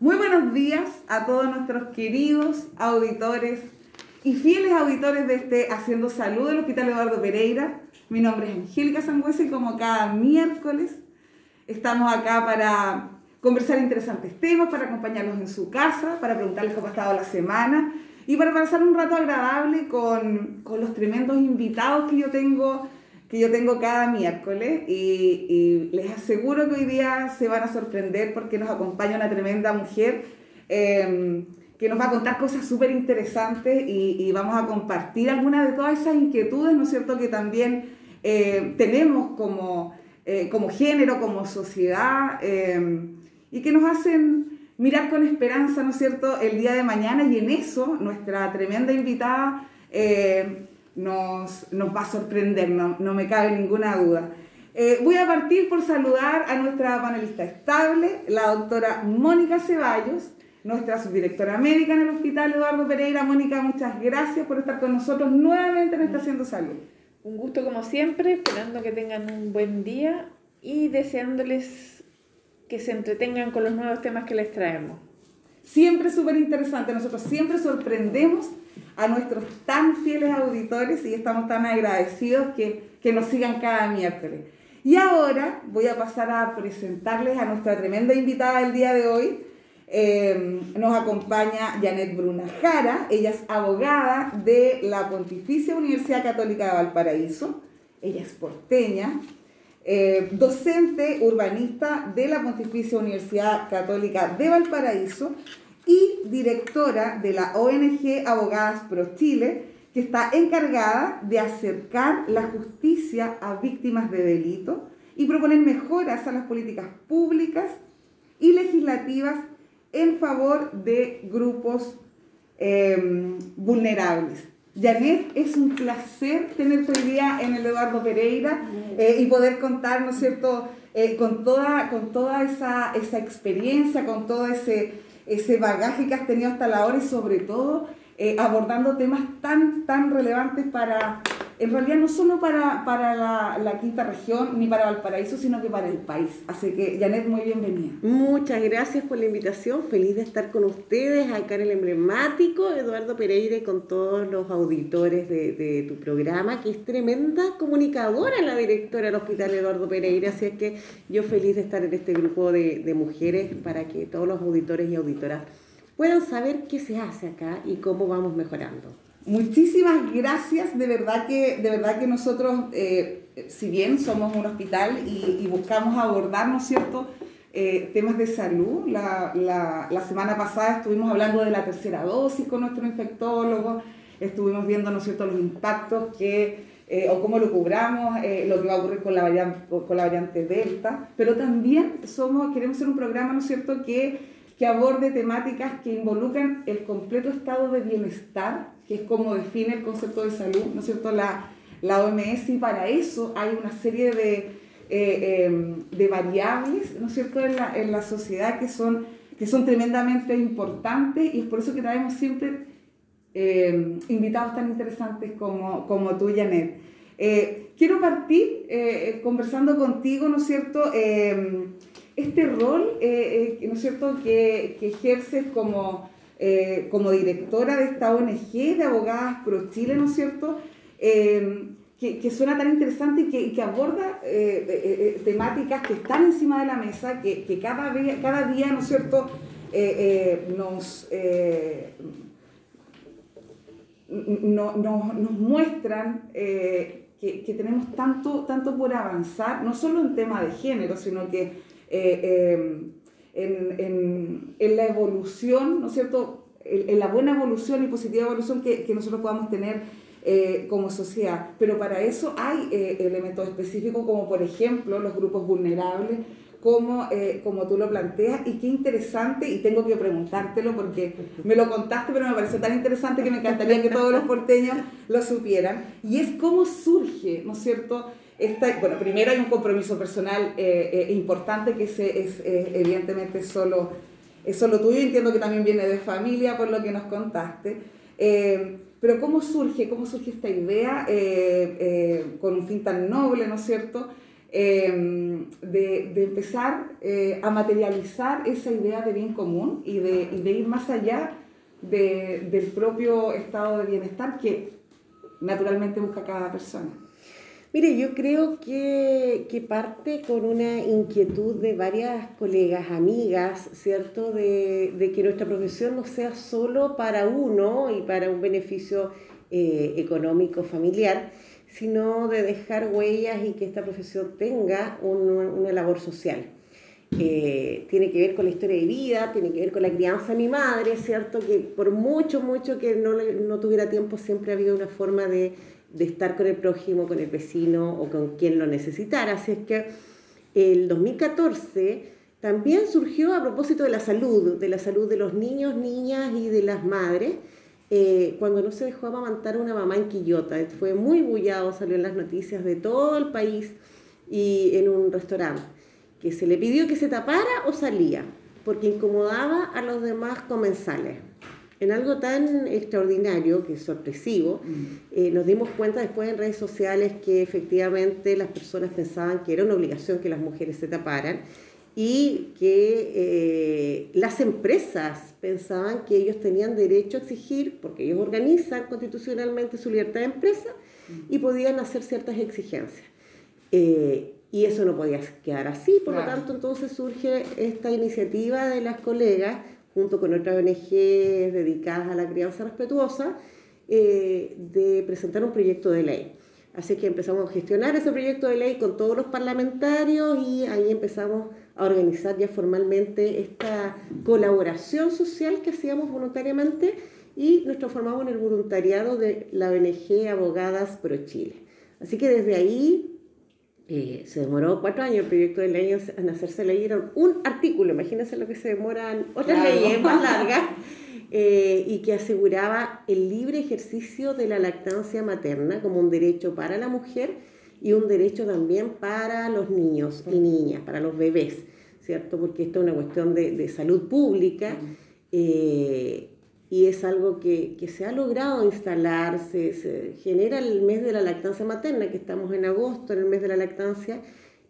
Muy buenos días a todos nuestros queridos auditores y fieles auditores de este Haciendo Salud del Hospital Eduardo Pereira. Mi nombre es Angélica Sangüesa y como cada miércoles estamos acá para conversar interesantes temas, para acompañarlos en su casa, para preguntarles cómo ha estado la semana y para pasar un rato agradable con, con los tremendos invitados que yo tengo que yo tengo cada miércoles y, les aseguro que hoy día se van a sorprender porque nos acompaña una tremenda mujer em, que nos va a contar cosas súper interesantes y, vamos a compartir algunas de todas esas inquietudes, ¿no es cierto?, que también eh, tenemos como, eh, como género, como sociedad em, y que nos hacen mirar con esperanza, ¿no es cierto?, el día de mañana y en eso nuestra tremenda invitada eh, nos, nos va a sorprender, no, no me cabe ninguna duda. Eh, voy a partir por saludar a nuestra panelista estable, la doctora Mónica Ceballos, nuestra subdirectora médica en el Hospital Eduardo Pereira. Mónica, muchas gracias por estar con nosotros nuevamente en Estación Salud. Un gusto como siempre, esperando que tengan un buen día y deseándoles que se entretengan con los nuevos temas que les traemos. Siempre súper interesante, nosotros siempre sorprendemos a nuestros tan fieles auditores y estamos tan agradecidos que, que nos sigan cada miércoles. Y ahora voy a pasar a presentarles a nuestra tremenda invitada del día de hoy. Eh, nos acompaña Janet Bruna Jara, ella es abogada de la Pontificia Universidad Católica de Valparaíso, ella es porteña, eh, docente urbanista de la Pontificia Universidad Católica de Valparaíso y directora de la ONG Abogadas Pro Chile, que está encargada de acercar la justicia a víctimas de delito y proponer mejoras a las políticas públicas y legislativas en favor de grupos em, vulnerables. Janet, es un placer tenerte hoy día en el Eduardo Pereira eh, y poder contar, ¿no es cierto?, eh, con toda, con toda esa, esa experiencia, con todo ese ese bagaje que has tenido hasta la hora y sobre todo eh, abordando temas tan, tan relevantes para, en realidad no solo para, para la, quinta región ni para Valparaíso, sino que para el país. Así que, Janet, muy bienvenida. Muchas gracias por la invitación. Feliz de estar con ustedes acá en el emblemático Eduardo Pereira con todos los auditores de, de tu programa, que es tremenda comunicadora la directora del Hospital Eduardo Pereira. Así es que yo feliz de estar en este grupo de mujeres para que todos los auditores y auditoras puedan saber qué se hace acá y cómo vamos mejorando. Muchísimas gracias, de verdad que, de verdad que nosotros, eh, si bien somos un hospital y, buscamos abordar, ¿no es cierto?, eh, temas de salud. La, la, semana pasada estuvimos hablando de la tercera dosis con nuestro infectólogo, estuvimos viendo, ¿no es cierto?, los impactos que, eh, o cómo lo cubramos, lo que va a ocurrir con la, variante, con la variante Delta, pero también somos, queremos ser un programa, ¿no es cierto?, que que aborde temáticas que involucran el completo estado de bienestar, que es como define el concepto de salud, ¿no es cierto?, la, la OMS, y para eso hay una serie de, eh, em, de variables, ¿no es cierto?, en la, en la sociedad que son, que son tremendamente importantes y es por eso que traemos siempre em, invitados tan interesantes como, como tú, Janet. Eh, quiero partir eh, conversando contigo, ¿no es cierto?, em, este rol, ¿no es cierto?, que, que ejerces como, eh, como directora de esta ONG de Abogadas Pro Chile, ¿no es cierto?, que, que, suena tan interesante y que, que aborda temáticas que están encima de la mesa, que, que cada, día, cada día, ¿no es cierto?, nos, no, no, nos muestran que, que, tenemos tanto, tanto por avanzar, no solo en tema de género, sino que eh, em, en, en, en, la evolución, ¿no es cierto? En, la buena evolución y positiva evolución que, que nosotros podamos tener eh, como sociedad. Pero para eso hay eh, elementos específicos como por ejemplo los grupos vulnerables, como, como tú lo planteas, y qué interesante, y tengo que preguntártelo porque me lo contaste, pero me pareció tan interesante que me encantaría que todos los porteños lo supieran, y es cómo surge, ¿no es cierto?, bueno, primero hay un compromiso personal eh, eh, importante que es eh, evidentemente solo, es solo tuyo, entiendo que también viene de familia por lo que nos contaste. pero ¿cómo surge, cómo surge esta idea con un fin tan noble, ¿no es cierto? eh, de, empezar eh, a materializar esa idea de bien común y de, ir más allá de, del propio estado de bienestar que naturalmente busca cada persona. Mire, yo creo que, que, parte con una inquietud de varias colegas, amigas, ¿cierto? De, de, que nuestra profesión no sea solo para uno y para un beneficio eh, económico familiar, sino de dejar huellas y que esta profesión tenga un, una labor social. Eh, tiene que ver con la historia de vida, tiene que ver con la crianza de mi madre, ¿cierto? Que por mucho, mucho que no, no tuviera tiempo, siempre ha habido una forma de de estar con el prójimo, con el vecino o con quien lo necesitara. Así es que el 2014 también surgió a propósito de la salud, de la salud de los niños, niñas y de las madres, eh, cuando no se dejó amamantar una mamá en Quillota. Fue muy bullado, salió en las noticias de todo el país y en un restaurante, que se le pidió que se tapara o salía, porque incomodaba a los demás comensales en algo tan extraordinario, que es sorpresivo, mm. eh, nos dimos cuenta después en redes sociales que efectivamente las personas pensaban que era una obligación que las mujeres se taparan y que eh, las empresas pensaban que ellos tenían derecho a exigir, porque ellos organizan constitucionalmente su libertad de empresa, y mm. podían hacer ciertas exigencias. Eh, y eso no podía quedar así, por lo tanto entonces surge esta iniciativa de las colegas junto con otras ONG dedicadas a la crianza respetuosa, eh, de presentar un proyecto de ley. Así que empezamos a gestionar ese proyecto de ley con todos los parlamentarios y ahí empezamos a organizar ya formalmente esta colaboración social que hacíamos voluntariamente y nos transformamos en el voluntariado de la ONG Abogadas Pro Chile. Así que desde ahí eh, se demoró cuatro años el proyecto de ley en hacerse ley, era un artículo, imagínense lo que se demoran otras leyes más largas, eh, y que aseguraba el libre ejercicio de la lactancia materna como un derecho para la mujer y un derecho también para los niños y niñas, para los bebés, ¿cierto? Porque esto es una cuestión de, de salud pública. Eh, y es algo que, que, se ha logrado instalar, se, genera el mes de la lactancia materna, que estamos en agosto, en el mes de la lactancia,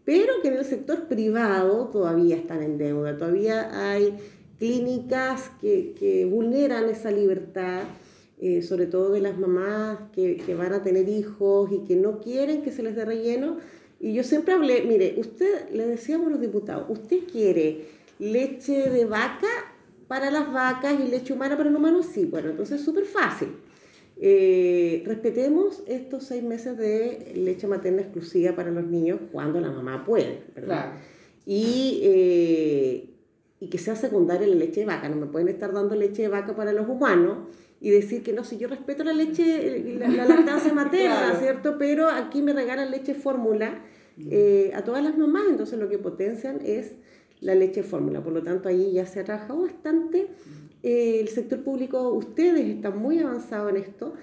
pero que en el sector privado todavía están en deuda, todavía hay clínicas que, que vulneran esa libertad, eh, sobre todo de las mamás que, que, van a tener hijos y que no quieren que se les dé relleno. Y yo siempre hablé, mire, usted, le decíamos a los diputados, usted quiere leche de vaca para las vacas y leche humana para el humano, sí. Bueno, entonces es súper fácil. Eh, respetemos estos seis meses de leche materna exclusiva para los niños cuando la mamá puede, ¿verdad? Y, eh, y que sea secundaria la leche de vaca. No me pueden estar dando leche de vaca para los humanos y decir que no, si yo respeto la leche, la, lactancia materna, ¿cierto? Pero aquí me regalan leche fórmula eh, a todas las mamás, entonces lo que potencian es la leche fórmula. Por lo tanto, ahí ya se ha trabajado bastante. Eh, el sector público, ustedes están muy avanzados en esto,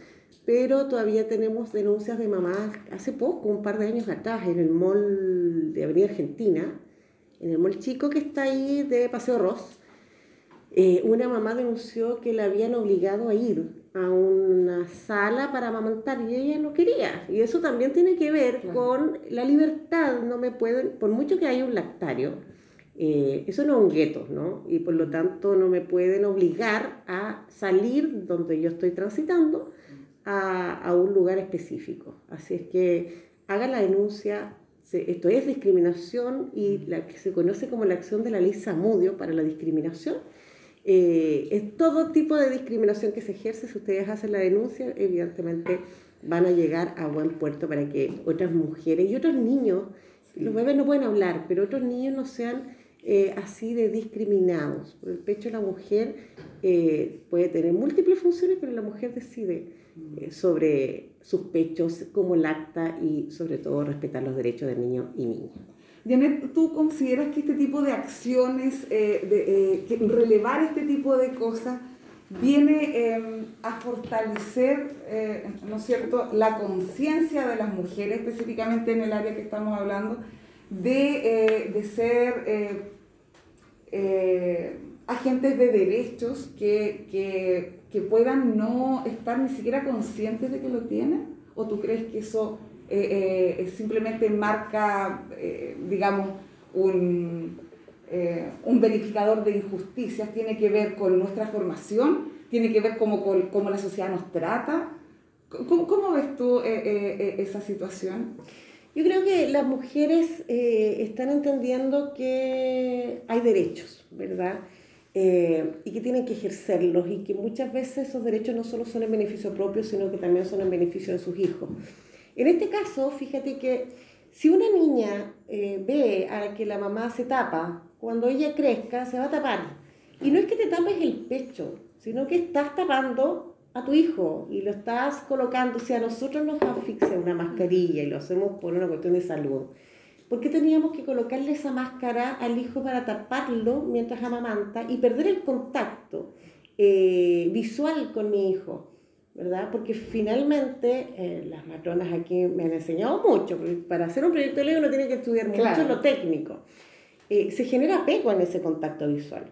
pero todavía tenemos denuncias de mamás hace poco, un par de años atrás, en el mall de Avenida Argentina, en el mall chico que está ahí de Paseo Ross. Eh, una mamá denunció que la habían obligado a ir a una sala para amamantar y ella no quería. Y eso también tiene que ver con la libertad. No me pueden, por mucho que haya un lactario, eh, eso no es un gueto, ¿no? Y por lo tanto no me pueden obligar a salir donde yo estoy transitando a, a un lugar específico. Así es que haga la denuncia. esto es discriminación y la que se conoce como la acción de la ley Samudio para la discriminación. Eh, es todo tipo de discriminación que se ejerce. Si ustedes hacen la denuncia, evidentemente van a llegar a buen puerto para que otras mujeres y otros niños, los bebés no pueden hablar, pero otros niños no sean eh, así de discriminados. El pecho de la mujer eh, puede tener múltiples funciones, pero la mujer decide eh, sobre sus pechos, cómo lacta y sobre todo respetar los derechos del niño y niña. Janet, ¿tú consideras que este tipo de acciones, de, que relevar este tipo de cosas, viene em, a fortalecer, ¿no es cierto?, la conciencia de las mujeres, específicamente en el área que estamos hablando, de, de ser eh, agentes de derechos que, que, que, puedan no estar ni siquiera conscientes de que lo tienen? ¿O tú crees que eso eh, eh, simplemente marca, eh, digamos, un, eh, un verificador de injusticias, tiene que ver con nuestra formación, tiene que ver cómo, cómo la sociedad nos trata. ¿Cómo, cómo ves tú eh, eh, eh, esa situación? Yo creo que las mujeres eh, están entendiendo que hay derechos, ¿verdad? Eh, y que tienen que ejercerlos y que muchas veces esos derechos no solo son en beneficio propio, sino que también son en beneficio de sus hijos. En este caso, fíjate que si una niña eh, ve a que la mamá se tapa, cuando ella crezca se va a tapar. Y no es que te tapes el pecho, sino que estás tapando a tu hijo y lo estás colocando. Si a nosotros nos asfixia una mascarilla y lo hacemos por una cuestión de salud, ¿por qué teníamos que colocarle esa máscara al hijo para taparlo mientras amamanta y perder el contacto eh, visual con mi hijo? ¿verdad? Porque finalmente eh, las matronas aquí me han enseñado mucho, porque para hacer un proyecto de ley uno tiene que estudiar mucho Claro. lo técnico. Eh, se genera apego en ese contacto visual.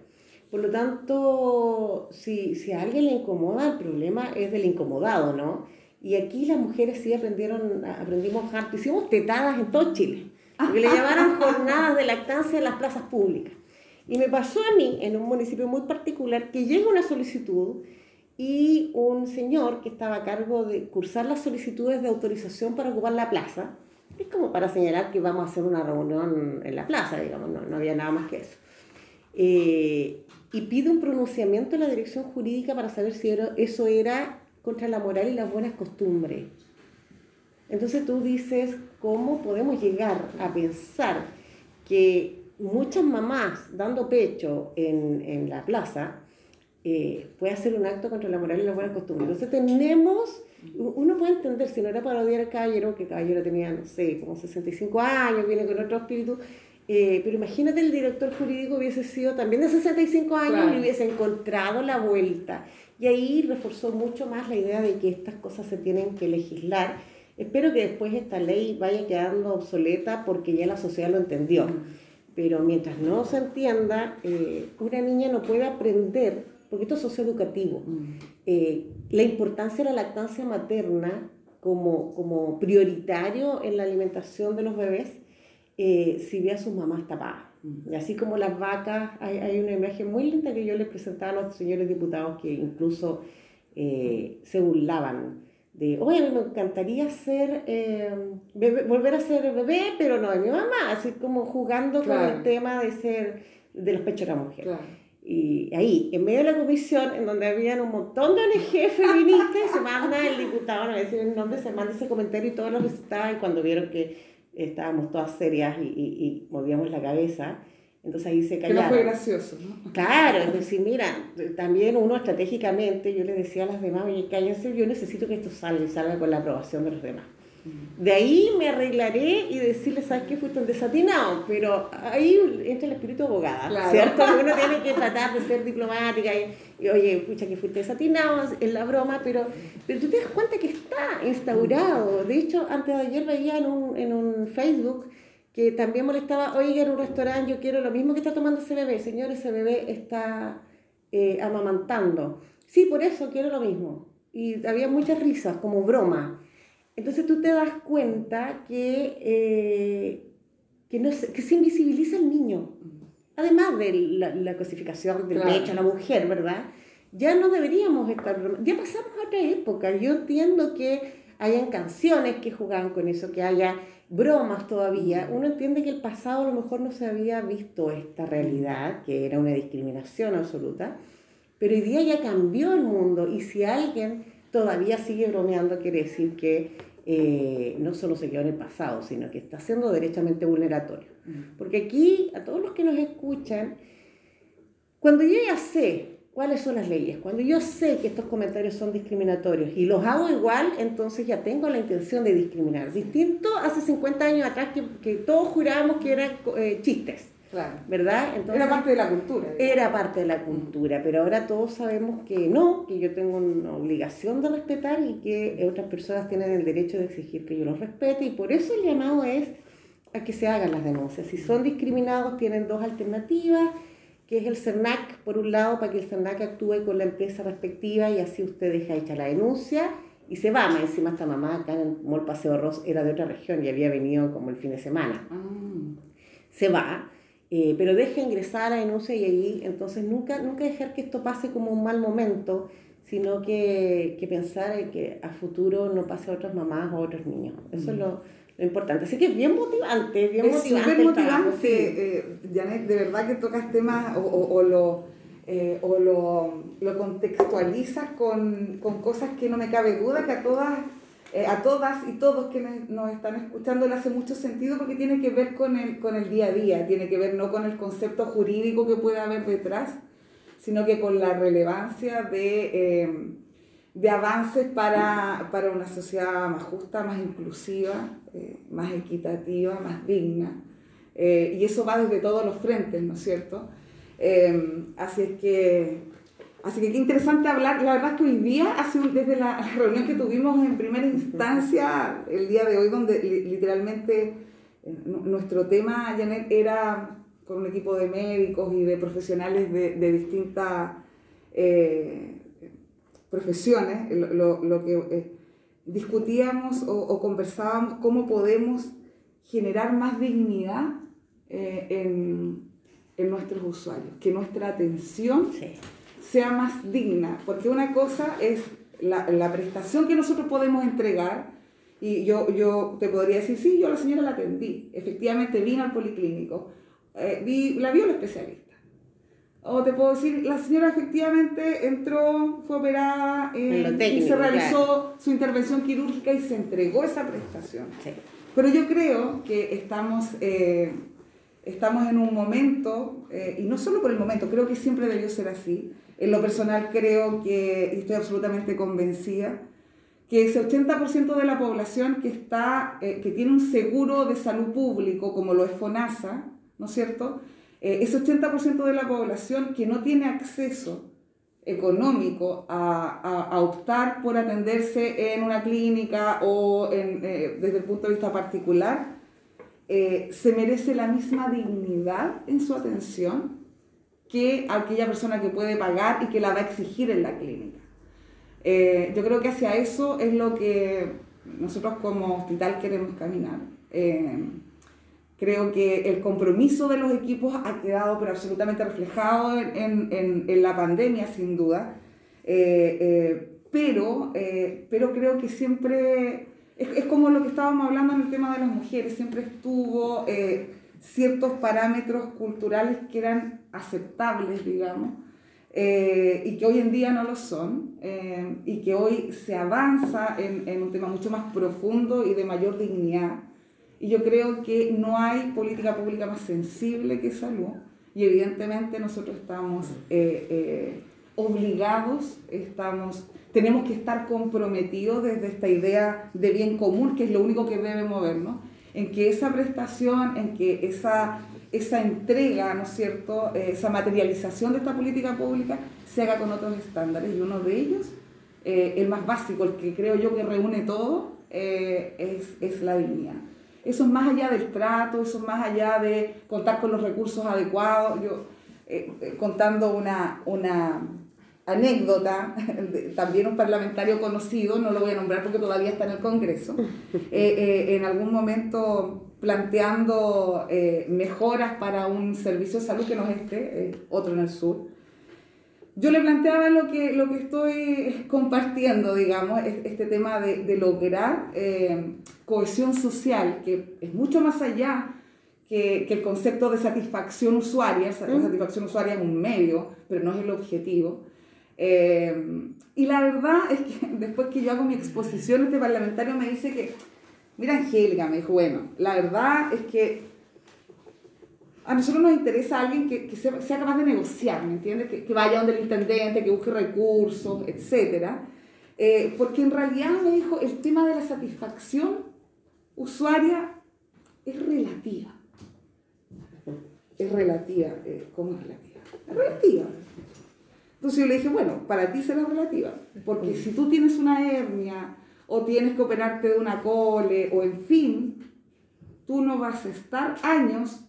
Por lo tanto, si, si a alguien le incomoda, el problema es del incomodado, ¿no? Y aquí las mujeres sí aprendieron, aprendimos harto, hicimos tetadas en todo Chile, porque le llamaron jornadas de lactancia en las plazas públicas. Y me pasó a mí, en un municipio muy particular, que llega una solicitud y un señor que estaba a cargo de cursar las solicitudes de autorización para ocupar la plaza, es como para señalar que vamos a hacer una reunión en la plaza, digamos, no, no había nada más que eso. Eh, y pide un pronunciamiento de la dirección jurídica para saber si eso era contra la moral y las buenas costumbres. Entonces tú dices, ¿cómo podemos llegar a pensar que muchas mamás dando pecho en, en la plaza eh, puede hacer un acto contra la moral y las buenas costumbres? Entonces tenemos, uno puede entender, si no era para odiar al caballero, que el caballero tenía, no sé, como 65 años, viene con otro espíritu, eh, pero imagínate el director jurídico hubiese sido también de 65 años Claro. y hubiese encontrado la vuelta. Y ahí reforzó mucho más la idea de que estas cosas se tienen que legislar. Espero que después esta ley vaya quedando obsoleta porque ya la sociedad lo entendió. Pero mientras no se entienda, eh, una niña no puede aprender, porque esto es socioeducativo, eh, la importancia de la lactancia materna como, como prioritario en la alimentación de los bebés eh, si ve a sus mamás tapadas. Y así como las vacas, hay, hay una imagen muy linda que yo les presentaba a los señores diputados que incluso eh, se burlaban de, oye, me encantaría ser, eh, bebé- volver a ser bebé, pero no de mi mamá, así como jugando con Claro. el tema de ser, de los pechos de la mujer. Claro. Y ahí, en medio de la comisión, en donde habían un montón de ONG feministas, se manda el diputado, no voy a decir el nombre, se manda ese comentario y todos los que estaban, cuando vieron que estábamos todas serias y, y, y movíamos la cabeza, entonces ahí se Que no callaron. fue gracioso, ¿no? Claro, es decir, mira, también uno estratégicamente, yo le decía a las demás, oye, cállense, yo necesito que esto salga y salga con la aprobación de los demás. De ahí me arreglaré y decirle, ¿sabes qué? Fuiste un desatinado, pero ahí entra el espíritu abogada, Claro. ¿cierto? Uno tiene que tratar de ser diplomática y, y, oye, pucha, que fuiste desatinado, es la broma, pero, pero tú te das cuenta que está instaurado. De hecho, antes de ayer veía en un, en un Facebook que también molestaba, oiga, en un restaurante yo quiero lo mismo que está tomando ese bebé, señor, ese bebé está eh, amamantando. Sí, por eso quiero lo mismo. Y había muchas risas, como broma. Entonces tú te das cuenta que, eh, que, no se, que se invisibiliza al niño. Además de la, la cosificación del Claro. pecho a la mujer, ¿verdad? Ya no deberíamos estar... Ya pasamos a otra época. Yo entiendo que hayan canciones que jugaban con eso, que haya bromas todavía. Uno entiende que el pasado a lo mejor no se había visto esta realidad, que era una discriminación absoluta, pero hoy día ya cambió el mundo y si alguien todavía sigue bromeando, quiere decir que eh, no solo se quedó en el pasado, sino que está siendo derechamente vulneratorio. Porque aquí, a todos los que nos escuchan, cuando yo ya sé cuáles son las leyes, cuando yo sé que estos comentarios son discriminatorios y los hago igual, entonces ya tengo la intención de discriminar. Distinto hace 50 años atrás que, que todos jurábamos que eran eh, chistes, Claro. ¿verdad? Entonces, Era parte de la cultura. digamos. era parte de la cultura, pero ahora todos sabemos que no, que yo tengo una obligación de respetar y que otras personas tienen el derecho de exigir que yo los respete y por eso el llamado es a que se hagan las denuncias. Si son discriminados tienen dos alternativas, que es el CERNAC, por un lado, para que el CERNAC actúe con la empresa respectiva y así usted deja hecha la denuncia y se va, más encima esta mamá acá en el Mall Paseo Ross era de otra región y había venido como el fin de semana. Ah, Se va, eh, pero deja ingresar a denuncia y ahí, entonces nunca, nunca dejar que esto pase como un mal momento, sino que, que pensar en que a futuro no pase a otras mamás o a otros niños. Eso es lo, lo importante. Así que es bien motivante, bien es motivante. súper motivante, sí. eh, Janet, de verdad que tocas temas o, o- o lo, eh, o lo, lo contextualizas con, con cosas que no me cabe duda que a todas, eh, a todas y todos quienes nos están escuchando le hace mucho sentido porque tiene que ver con el, con el día a día, tiene que ver no con el concepto jurídico que puede haber detrás, sino que con la relevancia de, eh, de avances para, para una sociedad más justa, más inclusiva, eh, más equitativa, más digna. Eh, y eso va desde todos los frentes, ¿no es cierto? Eh, así es que, así que qué interesante hablar. La verdad es que hoy día, hace un- desde la reunión que tuvimos en primera instancia, el día de hoy, donde li- literalmente eh, nu- nuestro tema, Janet, era con un equipo de médicos y de profesionales de, de distintas eh, profesiones, lo, lo- lo que eh, discutíamos o, o conversábamos cómo podemos generar más dignidad eh, en, en nuestros usuarios, que nuestra atención Sí. Sea más digna, porque una cosa es la, la prestación que nosotros podemos entregar, y yo, yo te podría decir, sí, yo a la señora la atendí, efectivamente vino al policlínico, eh, vi- la vio el especialista. O te puedo decir, la señora efectivamente entró, fue operada eh, lo y técnico, se realizó su intervención quirúrgica y se entregó esa prestación. Sí. Pero yo creo que estamos, eh, estamos en un momento, eh, y no solo por el momento, creo que siempre debió ser así. En lo personal creo que, y estoy absolutamente convencida, que ese 80% de la población que, está, eh, que tiene un seguro de salud público, como lo es FONASA, ¿no es cierto? Eh, ese 80% de la población que no tiene acceso económico a, a- a optar por atenderse en una clínica o en, eh, desde el punto de vista particular, eh, se merece la misma dignidad en su atención que aquella persona que puede pagar y que la va a exigir en la clínica. Eh, yo creo que hacia eso es lo que nosotros como hospital queremos caminar. Eh, creo que el compromiso de los equipos ha quedado pero absolutamente reflejado en, en- en- la pandemia, sin duda. Eh, eh, pero, eh, pero creo que siempre, es, es como lo que estábamos hablando en el tema de las mujeres, siempre estuvo eh, ciertos parámetros culturales que eran aceptables, digamos, eh, y que hoy en día no lo son, eh, y que hoy se avanza en, un tema mucho más profundo y de mayor dignidad. Y yo creo que no hay política pública más sensible que salud, y evidentemente nosotros estamos eh, obligados, estamos, tenemos que estar comprometidos desde esta idea de bien común, que es lo único que debe movernos, en que esa prestación, en que esa, esa entrega, ¿no es cierto?, Eh, esa materialización de esta política pública se haga con otros estándares, y uno de ellos, eh, el más básico, el que creo yo que reúne todo, eh, es, es la dignidad. Eso es más allá del trato, eso es más allá de contar con los recursos adecuados. Yo, contando una, una anécdota, también un parlamentario conocido, no lo voy a nombrar porque todavía está en el Congreso, eh, eh, en algún momento planteando eh, mejoras para un servicio de salud que no es este, eh, otro en el sur. Yo le planteaba lo que, lo que estoy compartiendo, digamos, es- este tema de, de lograr eh, cohesión social, que es mucho más allá que, que el concepto de satisfacción usuaria. La satisfacción usuaria es un medio, pero no es el objetivo. Eh, y la verdad es que después que yo hago mi exposición, este parlamentario me dice que, mira Angélica, me dijo, bueno, la verdad es que a nosotros nos interesa alguien que, que sea, capaz de negociar, ¿me entiendes? Que, que vaya donde el intendente, que busque recursos, etc. porque en realidad me dijo, el tema de la satisfacción usuaria es relativa. Es relativa. eh, ¿Cómo es relativa? Es relativa. Entonces yo le dije, bueno, para ti será relativa, porque si tú tienes una hernia o tienes que operarte de una cole o en fin, tú no vas a estar años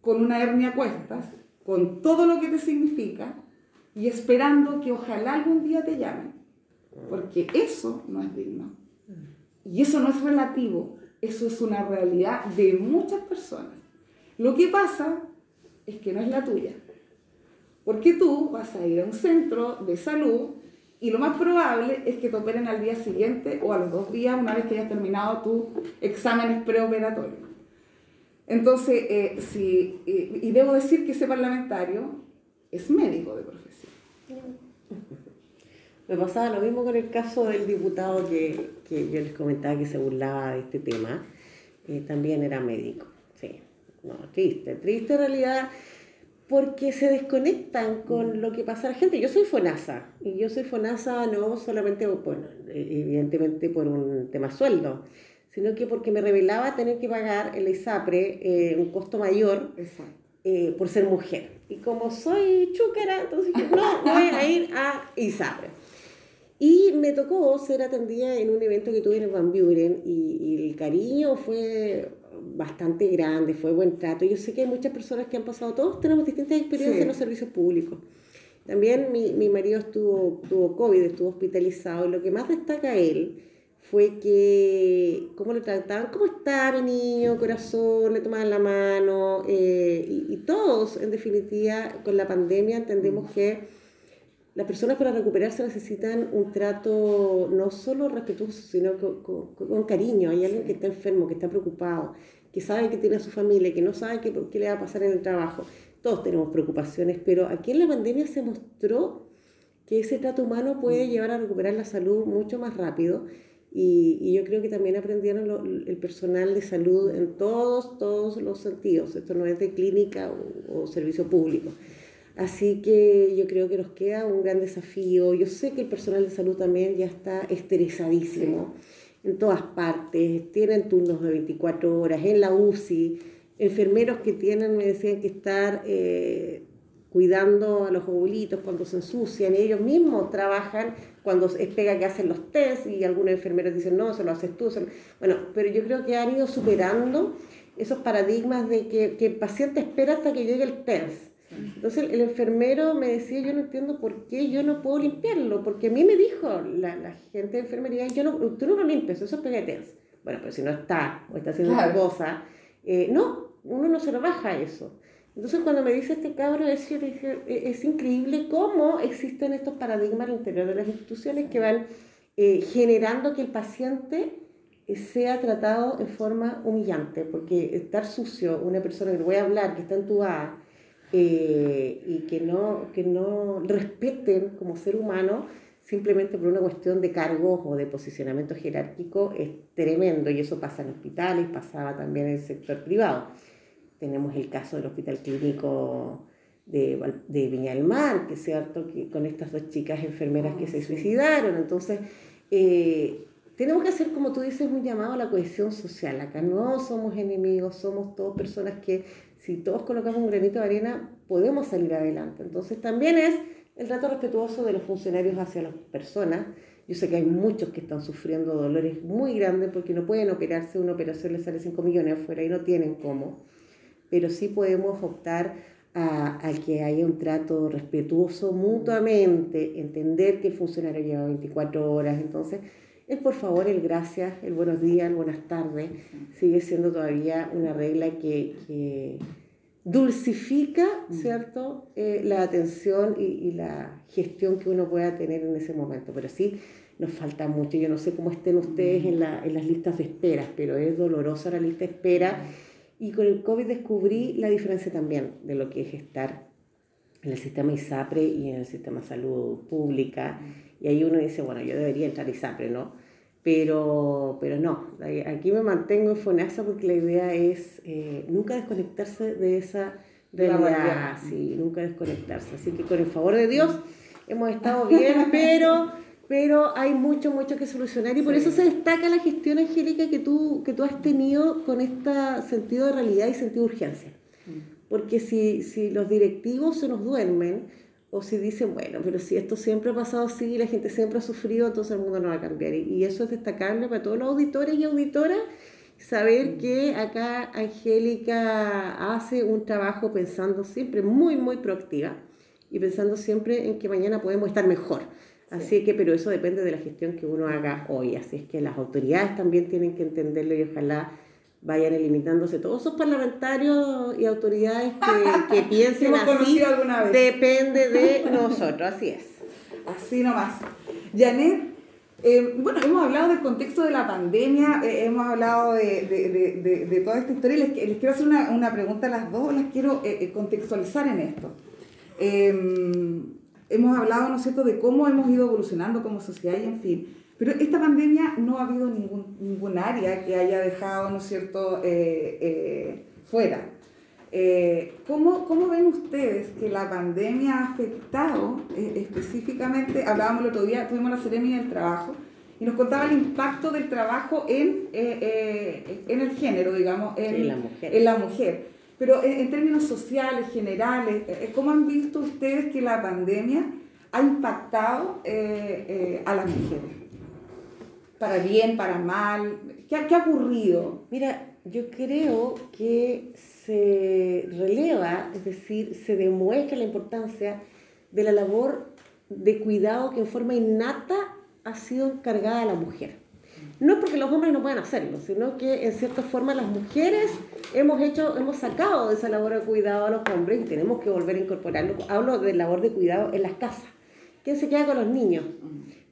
con una hernia a cuestas, con todo lo que te significa y esperando que ojalá algún día te llamen. porque eso no es digno. Y eso no es relativo, eso es una realidad de muchas personas. Lo que pasa es que no es la tuya. Porque tú vas a ir a un centro de salud y lo más probable es que te operen al día siguiente o a los dos días una vez que hayas terminado tus exámenes preoperatorios. Entonces, eh, si, y debo decir que ese parlamentario es médico de profesión. Me pasaba lo mismo con el caso del diputado que, que yo les comentaba que se burlaba de este tema. Eh, también era médico. Sí, no, triste, triste realidad porque se desconectan con lo que pasa a la gente. Yo soy FONASA y yo soy FONASA no solamente, bueno, evidentemente por un tema sueldo, sino que porque me revelaba tener que pagar el ISAPRE eh, un costo mayor eh, por ser mujer. Y como soy chúcara, entonces no, voy a ir a ISAPRE. Y me tocó ser atendida en un evento que tuve en Van Buren y, y, el cariño fue bastante grande, fue buen trato. Yo sé que hay muchas personas que han pasado, todos tenemos distintas experiencias en los servicios públicos. También mi, mi marido estuvo, tuvo COVID, estuvo hospitalizado y lo que más destaca él fue que cómo lo trataban, cómo está mi niño, corazón, le tomaban la mano eh, y, y todos en definitiva con la pandemia entendemos que las personas para recuperarse necesitan un trato no solo respetuoso, sino con, con, cariño. Hay alguien que está enfermo, que está preocupado, que sabe que tiene a su familia, que no sabe qué, qué le va a pasar en el trabajo. Todos tenemos preocupaciones, pero aquí en la pandemia se mostró que ese trato humano puede llevar a recuperar la salud mucho más rápido. Y, y yo creo que también aprendieron lo, el personal de salud en todos, todos los sentidos. Esto no es de clínica o, o servicio público. Así que yo creo que nos queda un gran desafío. Yo sé que el personal de salud también ya está estresadísimo en todas partes, tienen turnos de 24 horas, en la UCI, enfermeros que tienen, me decían que estar eh, cuidando a los abuelitos cuando se ensucian, ellos mismos trabajan cuando es pega que hacen los test y algunos enfermeros dicen, no, se lo haces tú. Bueno, pero yo creo que han ido superando esos paradigmas de que, que el paciente espera hasta que llegue el test entonces el, enfermero me decía, yo no entiendo por qué yo no puedo limpiarlo, porque a mí me dijo la, la gente de enfermería, yo no, tú no lo limpias, eso es pegateas. Bueno, pero si no está o está haciendo otra cosa, eh, no, uno no se lo baja eso. Entonces cuando me dice este cabro, es, es increíble cómo existen estos paradigmas al interior de las instituciones que van eh, generando que el paciente eh, sea tratado en forma humillante, porque estar sucio, una persona que le voy a hablar, que está entubada, eh, y que no, que no respeten como ser humano simplemente por una cuestión de cargos o de posicionamiento jerárquico es tremendo y eso pasa en hospitales, pasaba también en el sector privado. Tenemos el caso del hospital clínico de, de Viña del Mar, que es cierto, que con estas dos chicas enfermeras que se suicidaron. Entonces, eh, tenemos que hacer, como tú dices, un llamado a la cohesión social. Acá no somos enemigos, somos todas personas que si todos colocamos un granito de arena, podemos salir adelante. Entonces también es el trato respetuoso de los funcionarios hacia las personas. Yo sé que hay muchos que están sufriendo dolores muy grandes porque no pueden operarse, una operación les sale 5 millones afuera y no tienen cómo, pero sí podemos optar a, a, que haya un trato respetuoso mutuamente, entender que el funcionario lleva 24 horas, entonces el por favor, el gracias, el buenos días, el buenas tardes, sigue siendo todavía una regla que, que dulcifica. ¿cierto?, eh, la atención y, y, la gestión que uno pueda tener en ese momento. Pero sí, nos falta mucho. Yo no sé cómo estén ustedes en, la, en las listas de espera, pero es dolorosa la lista de espera. Y con el COVID descubrí la diferencia también de lo que es estar en el sistema ISAPRE y en el sistema de salud pública. Y ahí uno dice, bueno, yo debería entrar ISAPRE, ¿no? Pero, pero no, aquí me mantengo en FONASA porque la idea es eh, nunca desconectarse de esa realidad, sí, nunca desconectarse. Así que con el favor de Dios hemos estado bien, pero, pero hay mucho, mucho que solucionar y por eso se destaca la gestión angélica que tú, que tú has tenido con este sentido de realidad y sentido de urgencia. Mm. Porque si, si los directivos se nos duermen, o si dicen, bueno, pero si esto siempre ha pasado así y la gente siempre ha sufrido, entonces el mundo no va a cambiar. Y, eso es destacable para todos los auditores y auditoras, saber que acá Angélica hace un trabajo pensando siempre muy, muy proactiva y pensando siempre en que mañana podemos estar mejor. Así que, pero eso depende de la gestión que uno haga hoy. Así es que las autoridades también tienen que entenderlo y ojalá vayan eliminándose todos esos parlamentarios y autoridades que, que piensen así. conocido alguna vez. Depende de nosotros, así es. Así nomás. Janet, eh, bueno, hemos hablado del contexto de la pandemia, eh, hemos hablado de, de, de, de, de toda esta historia y les, les quiero hacer una, una, pregunta a las dos, las quiero eh, contextualizar en esto. hemos hablado, ¿no es cierto?, de cómo hemos ido evolucionando como sociedad y en fin. Pero esta pandemia no ha habido ningún, ningún área que haya dejado, ¿no es cierto?, fuera. Eh, ¿cómo, ¿Cómo ven ustedes que la pandemia ha afectado eh, específicamente? Hablábamos el otro día, tuvimos la ceremonia del trabajo y nos contaba el impacto del trabajo en, eh, en el género, digamos, en, en, la mujer. En la mujer. Pero en, en términos sociales, generales, ¿cómo han visto ustedes que la pandemia ha impactado a las mujeres? Para bien, para mal, ¿qué, qué ha ocurrido? Mira, yo creo que se releva, es decir, se demuestra la importancia de la labor de cuidado que en forma innata ha sido encargada a la mujer. No porque los hombres no puedan hacerlo, sino que en cierta forma las mujeres hemos hecho, hemos sacado de esa labor de cuidado a los hombres y tenemos que volver a incorporarlo. Hablo de labor de cuidado en las casas. ¿Quién se queda con los niños?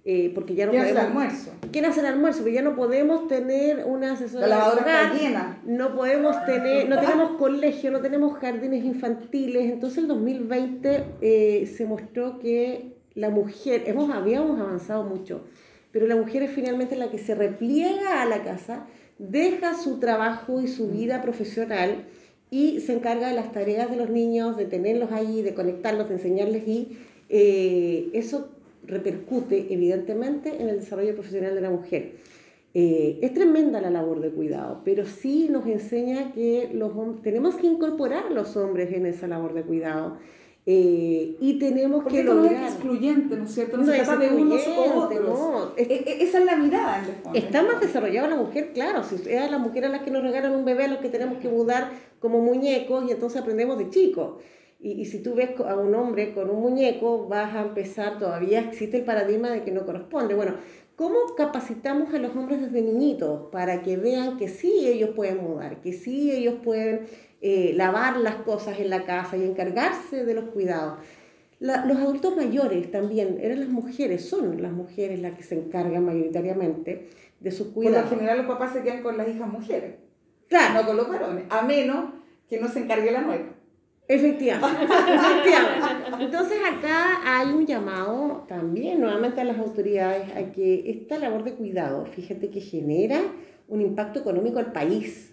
Eh, porque ya no ¿Quién podemos, hace el almuerzo? ¿Quién hace el almuerzo? Porque ya no podemos tener una asesora La lavadora está llena. no podemos tener, no tenemos colegio, no tenemos jardines infantiles. Entonces el 2020 eh, se mostró que la mujer, hemos, habíamos avanzado mucho, pero la mujer es finalmente la que se repliega a la casa, deja su trabajo y su vida profesional y se encarga de las tareas de los niños, de tenerlos ahí, de conectarlos, de enseñarles y eh, eso repercute evidentemente en el desarrollo profesional de la mujer. Eh, es tremenda la labor de cuidado, pero sí nos enseña que los tenemos que incorporar a los hombres en esa labor de cuidado. Eh, y tenemos Porque que esto no lograr. es excluyente, ¿no es cierto? No, No se trata de unos o otros. no. Es- E- e- esa es la mirada, en el fondo. Está más desarrollada la mujer, claro. Si es a la mujer a las que nos regalan un bebé, a los que tenemos que mudar como muñecos y entonces aprendemos de chicos. Y, y si tú ves a un hombre con un muñeco, vas a empezar, todavía existe el paradigma de que no corresponde. Bueno, ¿cómo capacitamos a los hombres desde niñitos para que vean que sí ellos pueden mudar, que sí ellos pueden eh, lavar las cosas en la casa y encargarse de los cuidados? La- los adultos mayores también, eran las mujeres, son las mujeres las que se encargan mayoritariamente de sus Por lo cuidados. general los papás se quedan con las hijas mujeres, Claro, no con los varones, a menos que no se encargue la nuera. Efectivamente, efectivamente. Entonces acá hay un llamado también nuevamente a las autoridades a que esta labor de cuidado, fíjate que genera un impacto económico al país.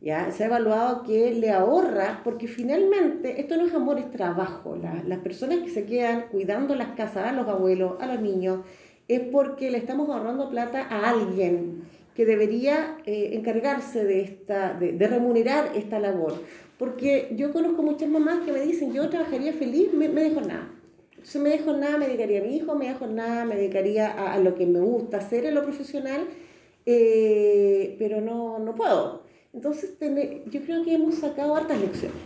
¿ya? Se ha evaluado que le ahorra, porque finalmente esto no es amor, es trabajo. La- las personas que se quedan cuidando las casas, a los abuelos, a los niños, es porque le estamos ahorrando plata a alguien que debería eh, encargarse de, esta, de, de remunerar esta labor. Porque yo conozco muchas mamás que me dicen, yo trabajaría feliz, me, me dejo nada. Entonces me dejo nada, me dedicaría a mi hijo, me dejo nada, me dedicaría a, a lo que me gusta hacer en lo profesional, eh, pero no, no puedo. Entonces tene- yo creo que hemos sacado hartas lecciones.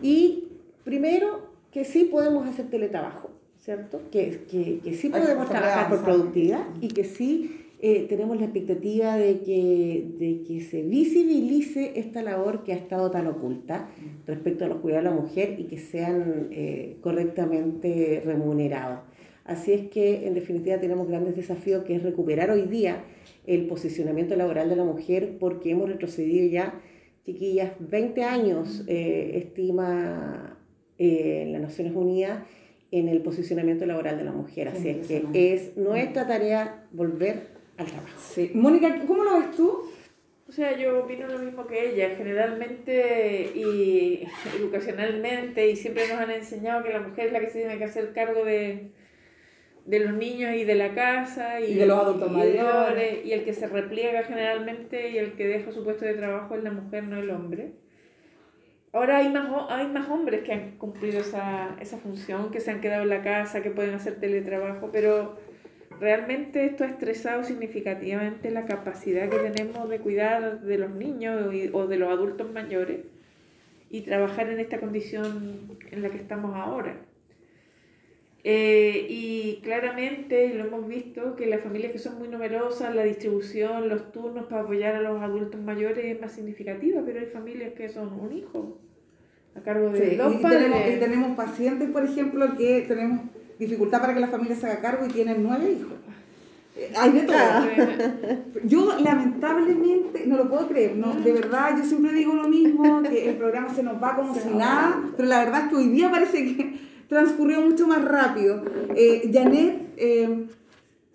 Y primero, que sí podemos hacer teletrabajo, ¿cierto? Que, que, que sí podemos trabajar por productividad y que sí eh, tenemos la expectativa de que, de que se visibilice esta labor que ha estado tan oculta respecto a los cuidados de la mujer y que sean eh, correctamente remunerados. Así es que, en definitiva, tenemos grandes desafíos que es recuperar hoy día el posicionamiento laboral de la mujer porque hemos retrocedido ya, chiquillas, 20 años, eh, estima eh, las Naciones Unidas, en el posicionamiento laboral de la mujer. Así es que es nuestra tarea volver al trabajo. Sí. Mónica, ¿cómo lo ves tú? O sea, yo opino lo mismo que ella. Generalmente y educacionalmente y siempre nos han enseñado que la mujer es la que se tiene que hacer cargo de, de los niños y de la casa y, Y de los adultos y mayores. mayores, y el que se repliega generalmente y el que deja su puesto de trabajo es la mujer, no el hombre. Ahora hay más, hay más hombres que han cumplido esa, esa función, que se han quedado en la casa, que pueden hacer teletrabajo, pero realmente esto ha estresado significativamente la capacidad que tenemos de cuidar de los niños y- o de los adultos mayores y trabajar en esta condición en la que estamos ahora. Eh, y claramente lo hemos visto que las familias que son muy numerosas, la distribución, los turnos para apoyar a los adultos mayores es más significativa, pero hay familias que son un hijo a cargo de Sí, dos y, padres. tenemos, y tenemos pacientes, por ejemplo, que tenemos dificultad para que la familia se haga cargo y tienen nueve hijos. Eh, Hay de todo. Yo lamentablemente no lo puedo creer, no, de verdad yo siempre digo lo mismo, que el programa se nos va como si nada, pero la verdad es que hoy día parece que transcurrió mucho más rápido. Eh, Janet, eh,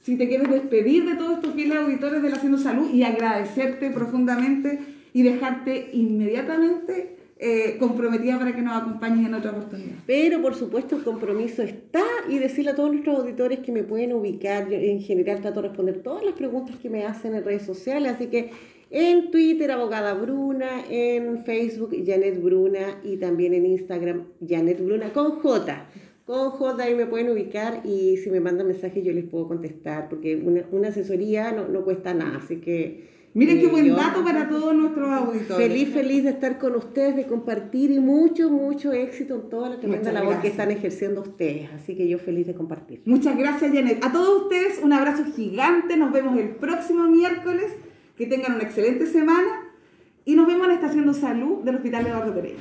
si te quieres despedir de todos estos fieles auditores de la Haciendo Salud y agradecerte profundamente y dejarte inmediatamente eh, comprometida para que nos acompañes en otra oportunidad. Pero por supuesto el compromiso está y decirle a todos nuestros auditores que me pueden ubicar. Yo en general trato de responder todas las preguntas que me hacen en redes sociales, así que en Twitter abogada Bruna, en Facebook Janet Bruna y también en Instagram Janet Bruna con J. Con J ahí me pueden ubicar y si me mandan mensajes yo les puedo contestar porque una, una asesoría no, no cuesta nada, así que... Miren qué buen dato para todos nuestros auditores. Feliz, feliz de estar con ustedes, de compartir y mucho, mucho éxito en toda la tremenda labor que están ejerciendo ustedes. Así que yo feliz de compartir. Muchas gracias, Janet. A todos ustedes, un abrazo gigante. Nos vemos el próximo miércoles. Que tengan una excelente semana. Y nos vemos en la Estación de Salud del Hospital Eduardo Pereira.